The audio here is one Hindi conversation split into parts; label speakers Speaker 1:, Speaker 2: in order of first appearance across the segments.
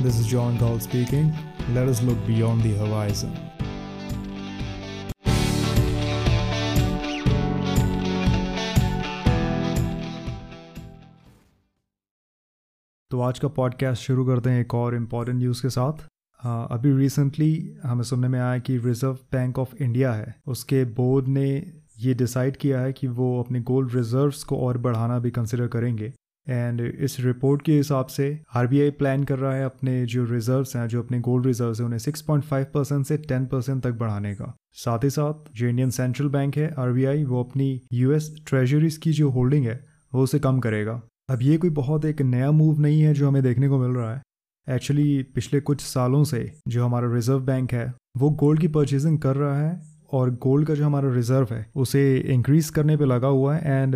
Speaker 1: This is John Gall speaking. Let us look beyond the horizon. तो आज का पॉडकास्ट शुरू करते हैं एक और इंपॉर्टेंट न्यूज़ के साथ अभी रिसेंटली हमें सुनने में आया कि रिज़र्व बैंक ऑफ़ इंडिया है उसके बोर्ड ने ये डिसाइड किया है कि वो अपने गोल्ड रिजर्व्स को और बढ़ाना भी कंसिडर करेंगे एंड इस रिपोर्ट के हिसाब से आरबीआई प्लान कर रहा है अपने जो रिजर्व्स हैं, जो अपने गोल्ड रिजर्व्स हैं, उन्हें 6.5 परसेंट से 10 परसेंट तक बढ़ाने का। साथ ही साथ जो इंडियन सेंट्रल बैंक है आरबीआई वो अपनी यूएस ट्रेजरीज की जो होल्डिंग है, वो उसे कम करेगा। अब ये कोई बहुत एक नया मूव नहीं है जो हमें देखने को मिल रहा है। एक्चुअली पिछले कुछ सालों से जो हमारा रिज़र्व बैंक है, वो गोल्ड की परचेजिंग कर रहा है और गोल्ड का जो हमारा रिज़र्व है, उसे इंक्रीज करने पे लगा हुआ है। एंड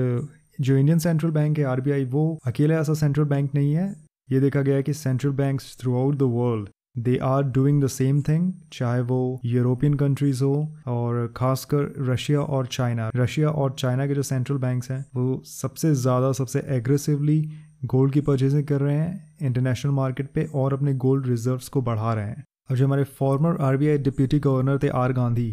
Speaker 1: जो इंडियन सेंट्रल बैंक है आरबीआई वो अकेला ऐसा सेंट्रल बैंक नहीं है। ये देखा गया है कि central bank throughout the world they are doing the same thing चाहे वो यूरोपियन कंट्रीज़ हो और खासकर रशिया और चाइना रशिया और चाइना के जो सेंट्रल बैंक्स हैं, वो सबसे ज़्यादा, सबसे एग्रेसिवली गोल्ड की परचेजिंग कर रहे हैं इंटरनेशनल मार्केट पे और अपने गोल्ड रिजर्व्स को बढ़ा रहे हैं। अब जो हमारे फॉर्मर आरबीआई डिप्यूटी गवर्नर थे आर गांधी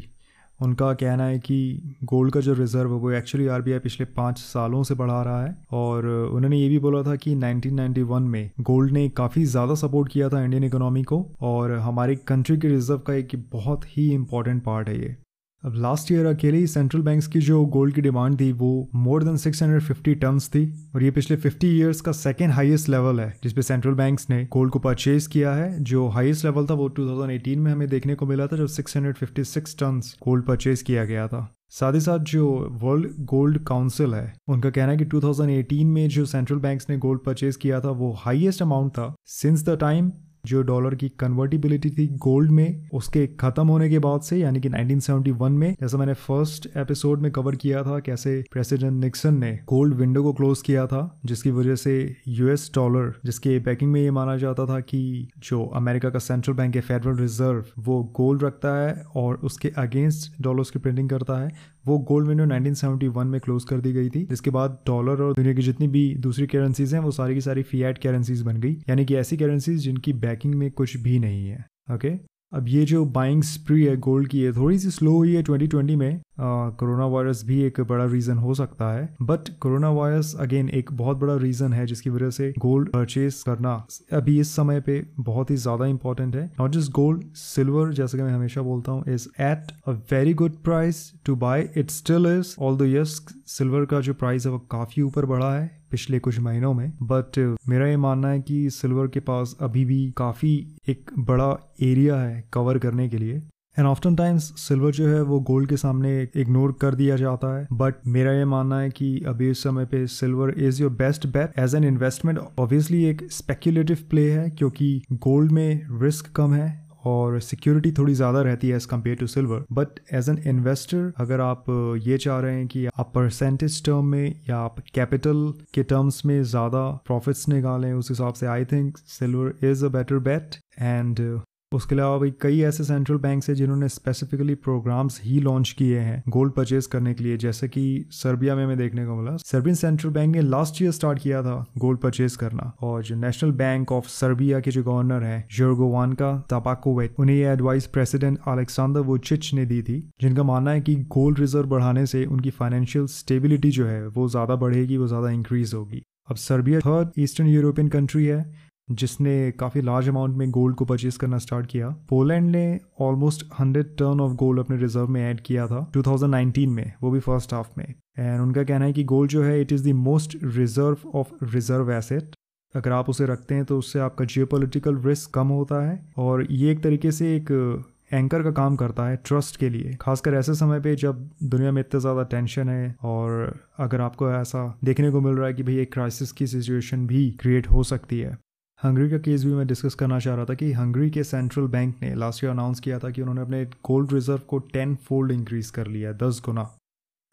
Speaker 1: उनका कहना है कि गोल्ड का जो रिज़र्व है, वो एक्चुअली आरबीआई पिछले पाँच सालों से बढ़ा रहा है और उन्होंने ये भी बोला था कि 1991 में गोल्ड ने काफ़ी ज़्यादा सपोर्ट किया था इंडियन इकोनॉमी को और हमारी कंट्री के रिज़र्व का एक बहुत ही इंपॉर्टेंट पार्ट है ये। अब लास्ट ईयर अकेले ही सेंट्रल बैंक्स की जो गोल्ड की डिमांड थी, वो मोर देन 650 टन्स थी और ये पिछले 50 इयर्स का सेकेंड हाईएस्ट लेवल है जिसपे सेंट्रल बैंक्स ने गोल्ड को परचेज किया है। जो हाईएस्ट लेवल था वो 2018 में हमें देखने को मिला था, जब 656 टन्स गोल्ड परचेज किया गया था। साथ ही साथ जो वर्ल्ड गोल्ड काउंसिल है, उनका कहना है कि 2018 में जो सेंट्रल बैंक्स ने गोल्ड परचेज किया था, वो हाईएस्ट अमाउंट था सिंस द टाइम जो डॉलर की कन्वर्टिबिलिटी थी गोल्ड में, उसके खत्म होने के बाद से, यानी कि 1971 में, जैसा मैंने फ़र्स्ट एपिसोड में कवर किया था, कैसे प्रेसिडेंट निक्सन ने गोल्ड विंडो को क्लोज किया था, जिसकी वजह से यूएस डॉलर जिसके बैकिंग में ये माना जाता था कि जो अमेरिका का सेंट्रल बैंक है फेडरल रिज़र्व वो गोल्ड रखता है और उसके अगेंस्ट डॉलर्स की प्रिंटिंग करता है वो गोल्ड विंडो 1971 में क्लोज कर दी गई थी। जिसके बाद डॉलर और दुनिया की जितनी भी दूसरी करेंसीज हैं, वो सारी की सारी फीएट करेंसीज बन गई। यानी कि ऐसी करेंसीज जिनकी बैकिंग में कुछ भी नहीं है। ओके अब ये जो बाइंग स्प्री है गोल्ड की है थोड़ी सी स्लो हुई है 2020 में। कोरोना वायरस भी एक बड़ा रीजन हो सकता है। बट कोरोना वायरस अगेन एक बहुत बड़ा रीजन है, जिसकी वजह से गोल्ड परचेज करना अभी इस समय पे बहुत ही ज़्यादा इंपॉर्टेंट है। नॉट जस्ट गोल्ड सिल्वर जैसे कि मैं हमेशा बोलता हूँ is at a very good price to buy it still is although yes silver का जो प्राइस है वो काफ़ी ऊपर बढ़ा है पिछले कुछ महीनों में। बट मेरा ये मानना है कि सिल्वर के पास अभी भी काफ़ी एक बड़ा एरिया है कवर करने के लिए। एंड ऑफ्टन टाइम्स सिल्वर जो है वो गोल्ड के सामने इग्नोर कर दिया जाता है। बट मेरा ये मानना है कि अभी इस समय पे silver is your best bet as an investment obviously एक स्पेक्यूलेटिव प्ले है क्योंकि गोल्ड में रिस्क कम है और सिक्योरिटी थोड़ी ज़्यादा रहती है as compare to silver but as an investor अगर आप ये चाह रहे हैं कि आप परसेंटेज टर्म में या आप कैपिटल के टर्म्स में ज़्यादा प्रॉफिट्स निकालें, उस हिसाब से I think silver is a better bet and उसके अलावा भी कई ऐसे सेंट्रल बैंक है जिन्होंने स्पेसिफिकली प्रोग्राम्स ही लॉन्च किए हैं गोल्ड परचेज करने के लिए। जैसे कि सर्बिया में हमें देखने को मिला। सर्बियन सेंट्रल बैंक ने लास्ट ईयर स्टार्ट किया था गोल्ड परचेज करना। और जो नेशनल बैंक ऑफ़ सर्बिया के जो गवर्नर है जोरगोवान का तापाकोवेट उन्हें ये एडवाइस प्रेसिडेंट अलेक्सांडर वोचिच ने दी थी, जिनका मानना है कि गोल्ड रिज़र्व बढ़ाने से उनकी फाइनेंशियल स्टेबिलिटी जो है, वो ज़्यादा बढ़ेगी, वो ज़्यादा इंक्रीज होगी। अब Serbia third eastern European country है। जिसने काफ़ी लार्ज अमाउंट में गोल्ड को परचेज करना स्टार्ट किया। पोलैंड ने almost hundred tonne of gold अपने रिज़र्व में ऐड किया था 2019 में, वो भी फ़र्स्ट हाफ़ में। एंड उनका कहना है कि गोल्ड जो है it is the most reserve of reserve asset अगर आप उसे रखते हैं तो उससे आपका जियो रिस्क कम होता है और ये एक तरीके से एक एंकर का काम करता है ट्रस्ट के लिए। खासकर ऐसे समय पे जब दुनिया में इतना ज़्यादा टेंशन है और अगर आपको ऐसा देखने को मिल रहा है कि भाई एक क्राइसिस की सिचुएशन भी क्रिएट हो सकती है। हंगरी का केस भी मैं डिस्कस करना चाह रहा था कि हंगरी के सेंट्रल बैंक ने लास्ट ईयर अनाउंस किया था कि उन्होंने अपने गोल्ड रिज़र्व को टेन फोल्ड इंक्रीज कर लिया है, दस गुना।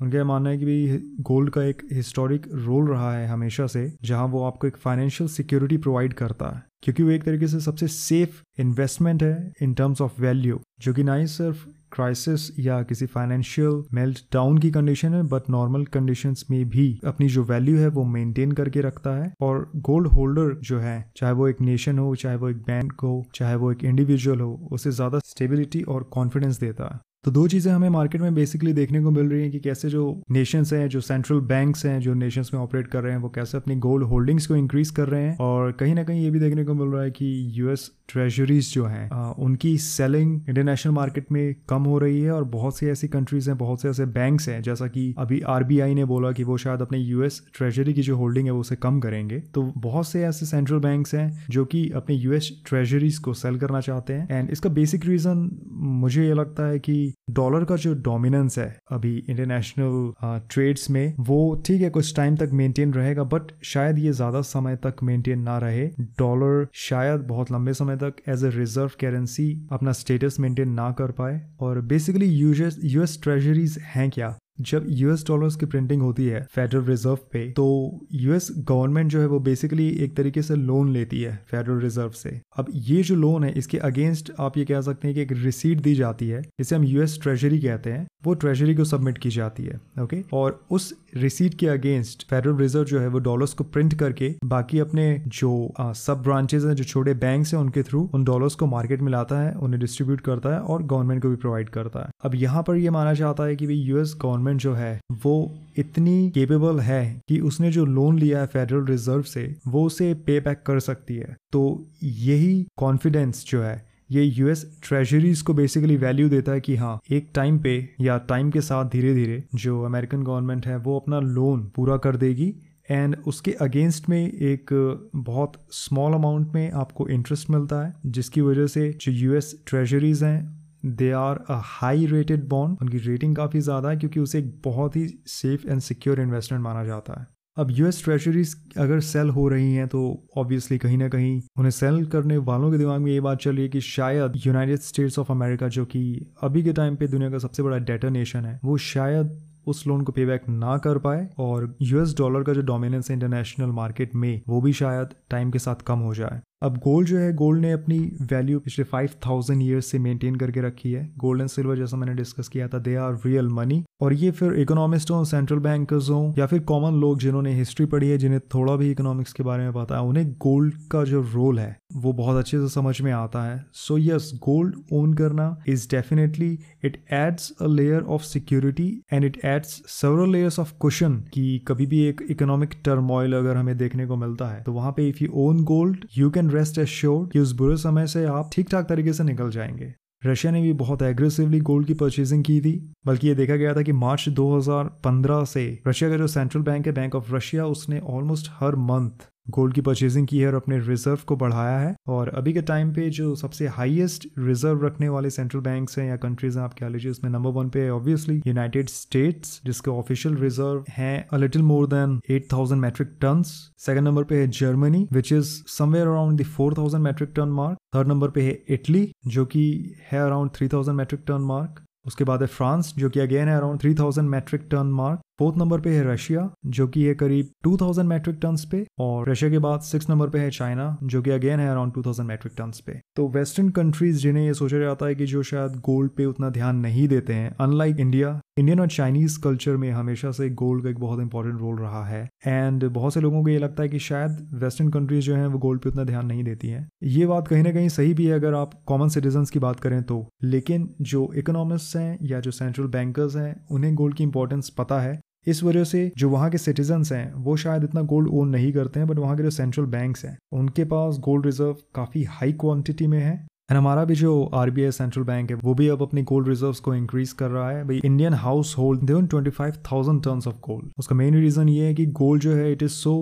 Speaker 1: उनका मानना है कि भाई गोल्ड का एक हिस्टोरिक रोल रहा है हमेशा से, जहाँ वो आपको एक फाइनेंशियल सिक्योरिटी प्रोवाइड करता है। क्योंकि वो एक तरीके से सबसे सेफ़ इन्वेस्टमेंट है इन टर्म्स ऑफ़ वैल्यू जो कि ना ही सिर्फ़ क्राइसिस या किसी फाइनेंशियल मेल्ट डाउन की कंडीशन है बट नॉर्मल कंडीशन में भी अपनी जो वैल्यू है वो मेंटेन करके रखता है। और गोल्ड होल्डर जो है, चाहे वो एक नेशन हो, चाहे वो एक बैंक हो, चाहे वो एक इंडिविजुअल हो, उसे ज़्यादा स्टेबिलिटी और कॉन्फिडेंस देता है। तो दो चीज़ें हमें मार्केट में बेसिकली देखने को मिल रही हैं कि कैसे जो नेशंस हैं, जो सेंट्रल बैंक्स हैं, जो नेशंस में ऑपरेट कर रहे हैं, वो कैसे अपनी गोल्ड होल्डिंग्स को इंक्रीज कर रहे हैं। और कहीं ना कहीं ये भी देखने को मिल रहा है कि यूएस ट्रेजरीज जो हैं उनकी सेलिंग इंटरनेशनल मार्केट में कम हो रही है और बहुत सी ऐसी कंट्रीज़ हैं, बहुत से ऐसे बैंक्स हैं, जैसा कि अभी आरबीआई ने बोला कि वो शायद अपने यूएस ट्रेजरी की जो होल्डिंग है, वो उसे कम करेंगे। तो बहुत से ऐसे सेंट्रल बैंक्स हैं, जो कि अपने यूएस ट्रेजरीज को सेल करना चाहते हैं। एंड इसका बेसिक रीजन मुझे ये लगता है कि डॉलर का जो डोमिनेंस है, अभी इंटरनेशनल ट्रेड्स में, वो ठीक है, कुछ टाइम तक मेंटेन रहेगा बट शायद ये ज़्यादा समय तक मेंटेन ना रहे। डॉलर शायद बहुत लंबे समय तक एज ए रिज़र्व करेंसी अपना स्टेटस मेंटेन ना कर पाए। और बेसिकली यूएस ट्रेजरीज हैं क्या? जब यूएस डॉलर्स की प्रिंटिंग होती है फेडरल रिज़र्व पे तो यूएस गवर्नमेंट जो है वो बेसिकली एक तरीके से लोन लेती है फेडरल रिज़र्व से। अब ये जो लोन है इसके अगेंस्ट आप ये कह सकते हैं कि एक रिसीट दी जाती है जिसे हम यूएस ट्रेजरी कहते हैं वो ट्रेजरी को सबमिट की जाती है ओके और उस रिसीट के अगेंस्ट फेडरल रिज़र्व जो है वो डॉलर्स को प्रिंट करके बाकी अपने जो आ, सब ब्रांचेज हैं जो छोटे बैंक हैं उनके थ्रू उन डॉलर्स को मार्केट में लाता है उन्हें डिस्ट्रीब्यूट करता है और गवर्नमेंट को भी प्रोवाइड करता है। अब यहाँ पर यह माना जाता है कि यूएस गवर्नमेंट जो है, वो इतनी केपेबल है कि उसने जो लोन लिया है फेडरल रिज़र्व से, वो उसे पे बैक कर सकती है। तो यही कॉन्फिडेंस जो है, ये यूएस ट्रेजरीज को बेसिकली वैल्यू देता है कि हाँ एक टाइम पे या टाइम के साथ धीरे धीरे जो अमेरिकन गवर्नमेंट है, वो अपना लोन पूरा कर देगी। एंड उसके अगेंस्ट में एक बहुत स्मॉल अमाउंट में आपको इंटरेस्ट मिलता है, जिसकी वजह से जो यूएस ट्रेजरीज हैं they are a high rated bond उनकी रेटिंग काफ़ी ज़्यादा है क्योंकि उसे एक बहुत ही सेफ़ एंड सिक्योर इन्वेस्टमेंट माना जाता है। अब यूएस ट्रेजरीज अगर सेल हो रही हैं तो ऑब्वियसली कहीं ना कहीं उन्हें सेल करने वालों के दिमाग में ये बात चल रही है कि शायद यूनाइटेड स्टेट्स ऑफ़ अमेरिका जो कि अभी के टाइम पे दुनिया का सबसे बड़ा डेटा नेशन है, वो शायद उस लोन को पे बैक ना कर पाए और यूएस डॉलर का जो डोमिनेंस है इंटरनेशनल मार्केट में, वो भी शायद टाइम के साथ कम हो जाए। अब गोल्ड जो है गोल्ड ने अपनी वैल्यू पिछले फाइव थाउज़ेंड ईयर्स से मेंटेन करके रखी है। गोल्ड एंड सिल्वर जैसा मैंने डिस्कस किया था दे आर रियल मनी और ये फिर इकोनॉमिस्ट हो सेंट्रल बैंकर्स हो, या फिर कॉमन लोग जिन्होंने हिस्ट्री पढ़ी है, जिन्हें थोड़ा भी इकोनॉमिक्स के बारे में पता है, उन्हें गोल्ड का जो रोल है, वो बहुत अच्छे से समझ में आता है। सो यस गोल्ड ओन करना is definitely it adds a layer of security and it adds several layers of question कि कभी भी एक इकोनॉमिक टर्मोइल अगर हमें देखने को मिलता है तो वहाँ पे if you own gold you can rest assured कि उस बुरे समय से आप ठीक ठाक तरीके से निकल जाएँगे। रशिया ने भी बहुत एग्रेसिवली गोल्ड की परचेजिंग की थी, बल्कि ये देखा गया था कि मार्च 2015 से रशिया का जो सेंट्रल बैंक है बैंक ऑफ़ रशिया उसने ऑलमोस्ट हर मंथ गोल्ड की परचेजिंग की है और अपने रिज़र्व को बढ़ाया है। और अभी के टाइम पे जो सबसे हाईएस्ट रिज़र्व रखने वाले सेंट्रल बैंक्स हैं या कंट्रीज़ हैं, आप कह लीजिए, उसमें नंबर वन पे ऑब्वियसली यूनाइटेड स्टेट्स जिसके ऑफिशियल रिज़र्व है a little more than 8000 metric tonne second number पे है Germany which is somewhere around the 4000 metric tonne mark third number पे है इटली जो कि है अराउंड 3000 मेट्रिक टन मार्क उसके बाद है फ्रांस जो कि अगेन है around 3000 metric tonne mark fourth number पे है रशिया जो कि है करीब 2000 मेट्रिक टन्स पे, और रशिया के बाद सिक्स नंबर पे है चाइना जो कि अगेन है अराउंड 2000 मेट्रिक टन्स पे। तो वेस्टर्न कंट्रीज़ जिन्हें ये सोचा जाता है कि जो शायद गोल्ड पे उतना ध्यान नहीं देते हैं अनलाइक इंडिया इंडियन और चाइनीज़ कल्चर में हमेशा से गोल्ड का एक बहुत इंपॉर्टेंट रोल रहा है। एंड बहुत से लोगों को ये लगता है कि शायद वेस्टर्न कंट्रीज़ जो है, वो गोल्ड पे उतना ध्यान नहीं देती हैं। ये बात कहीं ना कहीं सही भी है अगर आप कॉमन सिटीजन की बात करें तो। लेकिन जो इकोनॉमिस्ट हैं या जो सेंट्रल बैंकर्स हैं, उन्हें गोल्ड की इंपॉर्टेंस पता है। इस वजह से जो वहाँ के सिटीजन्स हैं, वो शायद इतना गोल्ड ओन नहीं करते हैं बट वहाँ के जो सेंट्रल बैंक हैं, उनके पास गोल्ड रिज़र्व काफ़ी हाई क्वांटिटी में है। एंड हमारा भी जो आरबीआई सेंट्रल बैंक है, वो भी अब अपनी गोल्ड रिज़र्व को इंक्रीज कर रहा है। भाई Indian household they own twenty five thousand tonne of gold उसका मेन रीजन ये है कि गोल्ड जो है it is so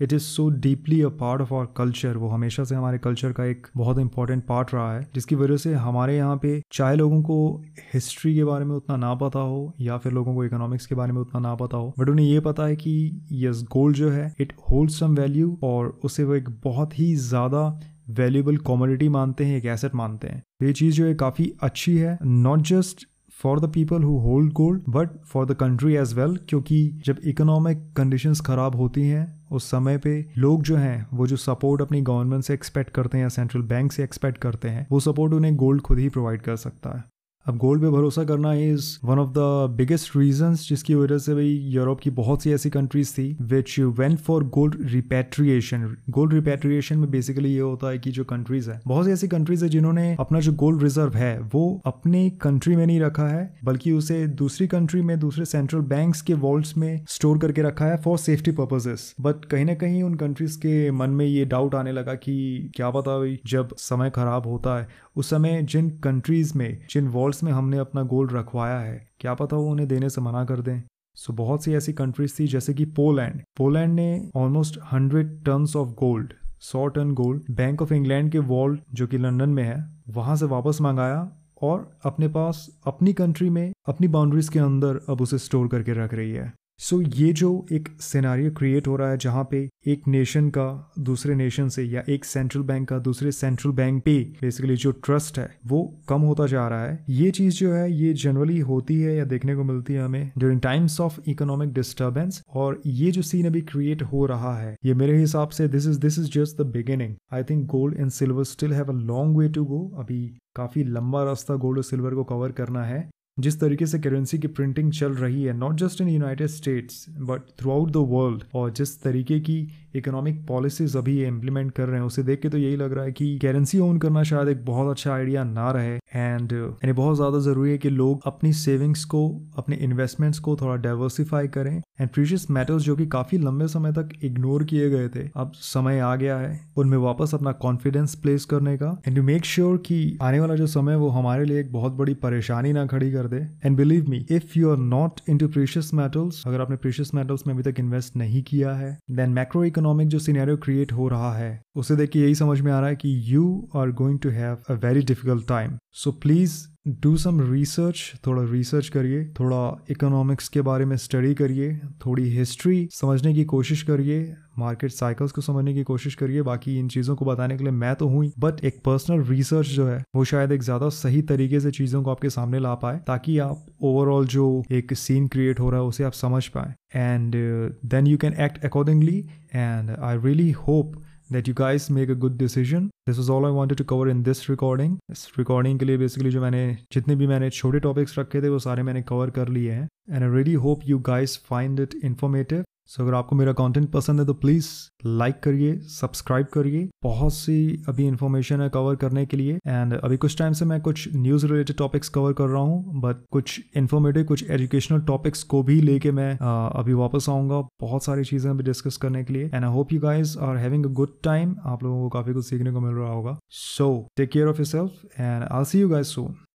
Speaker 1: it is so deeply a part of our culture वो हमेशा से हमारे कल्चर का एक बहुत इंपॉर्टेंट पार्ट रहा है, जिसकी वजह से हमारे यहाँ पे चाहे लोगों को हिस्ट्री के बारे में उतना ना पता हो या फिर लोगों को इकोनॉमिक्स के बारे में उतना ना पता हो बट उन्हें ये पता है कि यस गोल्ड जो है इट होल्ड सम वैल्यू और उसे वो एक बहुत ही ज़्यादा वैल्यूबल कॉमोडिटी मानते हैं, एक एसेट मानते हैं। तो ये चीज़ जो है काफ़ी अच्छी है not just for the people who hold gold but for the country as well क्योंकि जब इकोनॉमिक कंडीशंस खराब होती हैं, उस समय पे लोग जो हैं, वो जो सपोर्ट अपनी गवर्नमेंट से एक्सपेक्ट करते हैं या सेंट्रल बैंक से एक्सपेक्ट करते हैं, वो सपोर्ट उन्हें गोल्ड खुद ही प्रोवाइड कर सकता है। अब गोल्ड पे भरोसा करना is one of the biggest reason जिसकी वजह से भाई यूरोप की बहुत सी ऐसी कंट्रीज़ थी which went for gold repatriation gold repatriation में बेसिकली ये होता है कि जो कंट्रीज़ है, बहुत सी ऐसी कंट्रीज़ है जिन्होंने अपना जो गोल्ड रिज़र्व है, वो अपने कंट्री में नहीं रखा है, बल्कि उसे दूसरी कंट्री में, दूसरे सेंट्रल बैंक के वॉल्ट में स्टोर करके रखा है फॉर सेफ्टी पर्पजेस बट कहीं ना कहीं उन कंट्रीज़ के मन में ये डाउट आने लगा कि क्या पता भाई जब समय खराब होता है, उस समय जिन कंट्रीज़ में, जिन वॉल्ट में हमने अपना गोल्ड रखवाया है। क्या पता वो उन्हें देने से मना कर दें। सो so, बहुत सी ऐसी कंट्रीज़ थी जैसे कि पोलैंड पोलैंड ने almost hundred tonne of gold सौ tonne gold bank of England के वॉल्ट जो कि लंदन में है वहाँ से वापस मंगाया और अपने पास अपनी कंट्री में अपनी बाउंड्रीज के अंदर अब उसे स्टोर करके रख रही है। सो so, ये जो एक सिनारियो क्रिएट हो रहा है जहाँ पे एक नेशन का दूसरे नेशन से या एक सेंट्रल बैंक का दूसरे सेंट्रल बैंक पे बेसिकली जो ट्रस्ट है वो कम होता जा रहा है। ये चीज़ जो है ये जनरली होती है या देखने को मिलती है हमें during times of economic disturbance और ये जो सीन अभी क्रिएट हो रहा है ये मेरे हिसाब से this is this is just the beginning I think gold and silver still have a long way to go अभी काफ़ी लंबा रास्ता गोल्ड और सिल्वर को कवर करना है। जिस तरीके से करेंसी की प्रिंटिंग चल रही है not just in United States but throughout the world और जिस तरीके की इकोनॉमिक पॉलिसीज़ अभी इम्प्लीमेंट कर रहे हैं, उसे देख के तो यही लग रहा है कि करेंसी ओन करना शायद एक बहुत अच्छा आइडिया ना रहे। एंड यानी बहुत ज़्यादा ज़रूरी है कि लोग अपनी सेविंग्स को, अपने इन्वेस्टमेंट्स को थोड़ा डाइवर्सिफाई करें। एंड प्रीशियस मेटल्स जो कि काफ़ी लंबे समय तक इग्नोर किए गए थे, अब समय आ गया है उनमें वापस अपना कॉन्फिडेंस प्लेस करने का। एंड टू मेक श्योर कि आने वाला जो समय वो हमारे लिए एक बहुत बड़ी परेशानी ना खड़ी कर दे। And believe me if you are not into precious metals अगर आपने प्रीशियस मेटल्स में अभी तक इन्वेस्ट नहीं किया है देन मैक्रो इकोनॉमिक जो सीनेरियो क्रिएट हो रहा है उसे देख के यही समझ में आ रहा है कि you are going to have a very difficult time so please do some research थोड़ा रिसर्च करिए, थोड़ा इकोनॉमिक्स के बारे में स्टडी करिए, थोड़ी हिस्ट्री समझने की कोशिश करिए मार्केट साइकिल्स को समझने की कोशिश करिए, बाकी इन चीज़ों को बताने के लिए मैं तो हूँ बट एक पर्सनल रिसर्च जो है, वो शायद एक ज़्यादा सही तरीके से चीज़ों को आपके सामने ला पाए, ताकि आप ओवरऑल जो एक सीन क्रिएट हो रहा है, उसे आप समझ पाए। And then you can act accordingly and I really hope that you guys make a good decision. This was all I wanted to cover in this recording. इस recording के लिए basically जो मैंने जितने भी मैंने छोटे topics रखे थे वो सारे मैंने cover कर लिए हैं and I really hope you guys find it informative. So so, अगर आपको मेरा कंटेंट पसंद है तो प्लीज़ लाइक करिए सब्सक्राइब करिए। बहुत सी अभी इन्फॉर्मेशन है कवर करने के लिए। एंड अभी कुछ टाइम से मैं कुछ न्यूज़ रिलेटेड टॉपिक्स कवर कर रहा हूँ बट कुछ इन्फॉर्मेटिव कुछ एजुकेशनल टॉपिक्स को भी लेके मैं आ, अभी वापस आऊँगा। बहुत सारी चीज़ें अभी डिस्कस करने के लिए। And I hope you guys are having a good time आप लोगों को काफ़ी कुछ सीखने को मिल रहा होगा। So take care of yourself and I see you guys soon